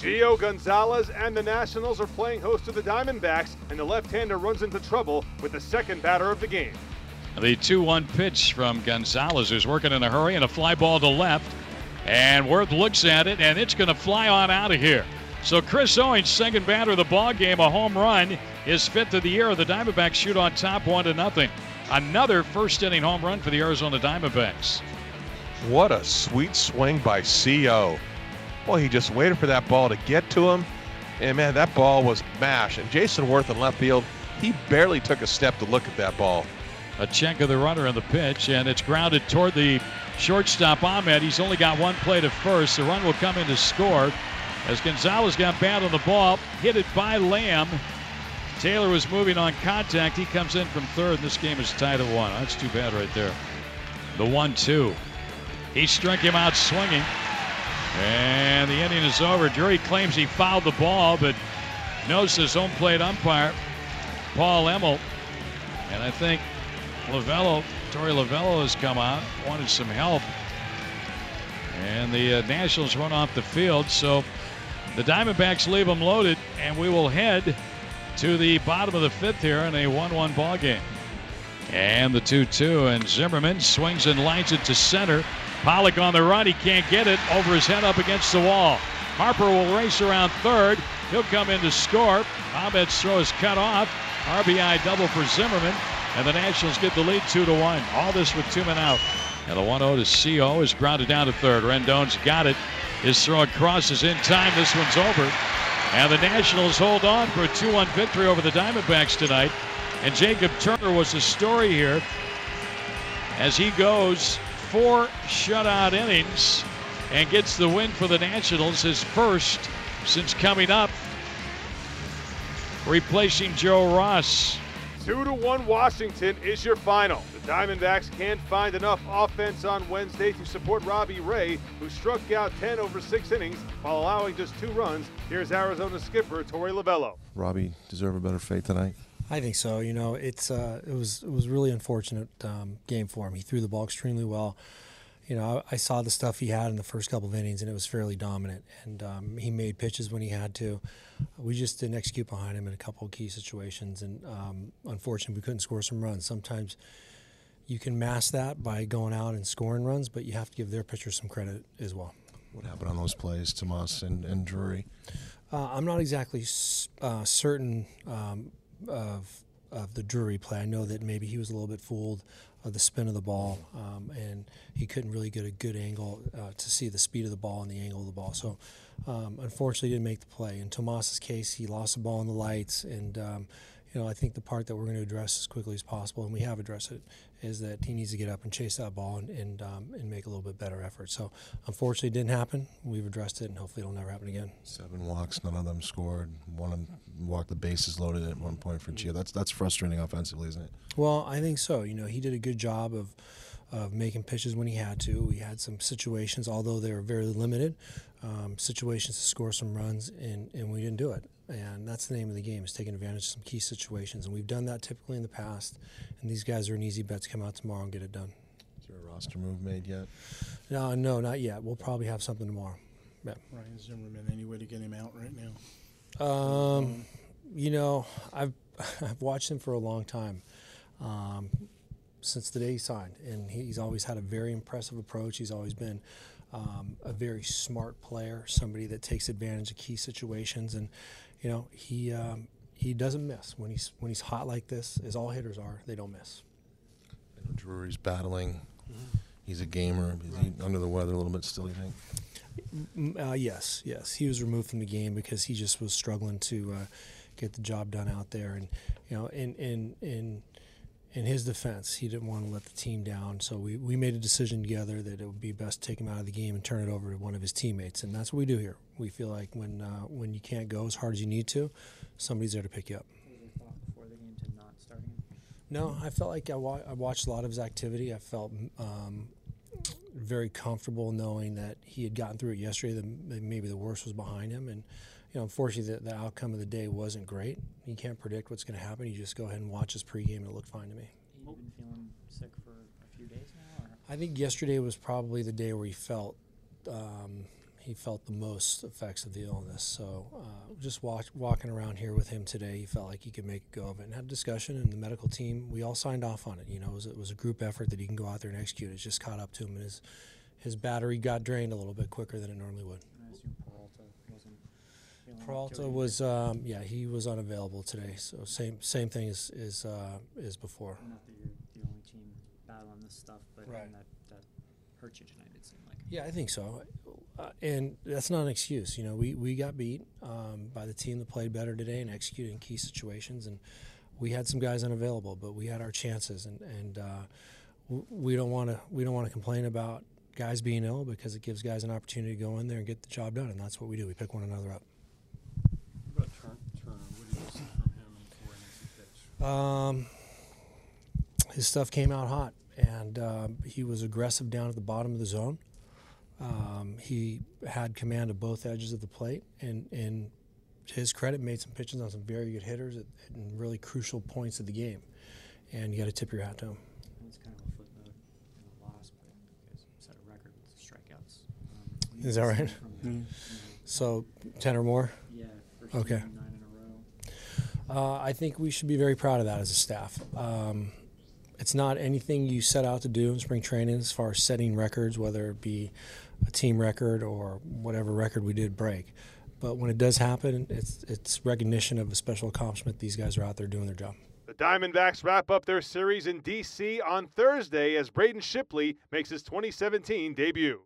Gio Gonzalez and the Nationals are playing host to the Diamondbacks, and the left-hander runs into trouble with the second batter of the game. The 2 1 pitch from Gonzalez, who's working in a hurry, and a fly ball to left. And Werth looks at it, and it's going to fly on out of here. So Chris Owings, second batter of the ball game, a home run, his fifth of the year. The Diamondbacks shoot on top, one to nothing. Another first inning home run for the Arizona Diamondbacks. What a sweet swing by CO. Well, he just waited for that ball to get to him. And man, that ball was mashed. And Jayson Werth in left field, he barely took a step to look at that ball. A check of the runner in the pitch, and it's grounded toward the shortstop Ahmed. He's only got one play to first. The run will come in to score as Gonzalez got bad on the ball, hit it by Lamb. Taylor was moving on contact. He comes in from third, and this game is tied at one. That's too bad right there. The one-two. He struck him out swinging. And the inning is over. Drury claims he fouled the ball, but knows his home plate umpire, Paul Emmel. And I think Lovullo, Torey Lovullo has come out, wanted some help. And the uh, Nationals run off the field. So the Diamondbacks leave them loaded, and we will head to the bottom of the fifth here in a 1 1 ball game. And the 2 2, and Zimmerman swings and lines it to center. Pollock on the run. He can't get it over his head up against the wall. Harper will race around third. He'll come in to score. Ahmed's throw is cut off. RBI double for Zimmerman. And the Nationals get the lead 2 to 1. All this with two men out. And the 1 0 to CO is grounded down to third. Rendon's got it. His throw across is in time. This one's over. And the Nationals hold on for a 2 1 victory over the Diamondbacks tonight. And Jacob Turner was the story here as he goes four shutout innings and gets the win for the Nationals, his first since coming up, replacing Joe Ross. Two to one Washington is your final. The Diamondbacks can't find enough offense on Wednesday to support Robbie Ray, who struck out 10 over six innings while allowing just two runs. Here's Arizona skipper Torey Lovullo. Robbie deserve a better fate tonight. I think so. You know, it's uh, it was it was really unfortunate um, game for him. He threw the ball extremely well. You know, I, I, saw the stuff he had in the first couple of innings, and it was fairly dominant. And um, he made pitches when he had to. We just didn't execute behind him in a couple of key situations, and um, unfortunately, we couldn't score some runs. Sometimes you can mask that by going out and scoring runs, but you have to give their pitchers some credit as well. What happened on those plays, Tomas and, and Drury? Uh, I'm not exactly uh, certain um, of of the Drury play. I know that maybe he was a little bit fooled of the spin of the ball, um, and he couldn't really get a good angle uh, to see the speed of the ball and the angle of the ball. So, um, unfortunately, didn't make the play. In Tomas's case, he lost the ball in the lights, and um, you know I think the part that we're going to address as quickly as possible, and we have addressed it, is that he needs to get up and chase that ball and and, um, and make a little bit better effort. So, unfortunately, it didn't happen. We've addressed it, and hopefully, it'll never happen again. Seven walks, none of them scored. One of them walked the bases loaded at one point for Gio. That's that's frustrating offensively, isn't it? Well, I think so. You know, he did a good job of of making pitches when he had to. We had some situations, although they were very limited, um, situations to score some runs, and, and we didn't do it. And that's the name of the game, is taking advantage of some key situations. And we've done that typically in the past. And these guys are an easy bet to come out tomorrow and get it done. Is there a roster move made yet? No, no, not yet. We'll probably have something tomorrow. Yeah. Ryan Zimmerman, any way to get him out right now? Um, you know, I've I've watched him for a long time. Um, since the day he signed, and he's always had a very impressive approach. He's always been um, a very smart player, somebody that takes advantage of key situations, and you know he um, he doesn't miss when he's when he's hot like this. As all hitters are, they don't miss. Drury's battling. Mm-hmm. He's a gamer. Is right. he under the weather a little bit still? You think? Uh, yes, yes. He was removed from the game because he just was struggling to uh, get the job done out there, and you know, in in in in his defense, he didn't want to let the team down. So we, we made a decision together that it would be best to take him out of the game and turn it over to one of his teammates. And that's what we do here. We feel like when uh, when you can't go as hard as you need to, somebody's there to pick you up. No, I felt like I, wa- I, watched a lot of his activity. I felt um, very comfortable knowing that he had gotten through it yesterday. That maybe the worst was behind him, and you know, unfortunately, the, the outcome of the day wasn't great. You can't predict what's going to happen. You just go ahead and watch his pregame, and it looked fine to me. Have been feeling sick for a few days now? Or? I think yesterday was probably the day where he felt um, he felt the most effects of the illness. So uh, just walk, walking around here with him today, he felt like he could make a go of it and had a discussion. And the medical team, we all signed off on it. You know, it was, it was a group effort that he can go out there and execute. It's just caught up to him, and his his battery got drained a little bit quicker than it normally would. I assume Peralta wasn't feeling up to Peralta was, um, yeah, he was unavailable today. So same same thing as as, uh, as before. Not that you're the only team battling this stuff, but I Right. mean, that that hurt you tonight. It seemed like. Yeah, I think so. Uh, and that's not an excuse. You know, we, we got beat um, by the team that played better today and executed in key situations. And we had some guys unavailable, but we had our chances. And, and uh, w- we don't want to we don't want to complain about guys being ill because it gives guys an opportunity to go in there and get the job done. And that's what we do. We pick one another up. What about Turn- Turner? What did you see from him in four innings he pitched? Um, his stuff came out hot, and um, he was aggressive down at the bottom of the zone. Um, he had command of both edges of the plate, and, and to his credit, made some pitches on some very good hitters at, at really crucial points of the game. And you got to tip your hat to him. It's kind of a footnote in the loss, but you guys set a record with strikeouts. Um, Is that right? Mm. you know, So ten or more. yeah, first Okay. nine in a row. Uh, I think we should be very proud of that as a staff. Um, it's not anything you set out to do in spring training as far as setting records, whether it be a team record or whatever record we did break. But when it does happen, it's it's recognition of a special accomplishment. These guys are out there doing their job. The Diamondbacks wrap up their series in D.C. on Thursday as Braden Shipley makes his 2017 debut.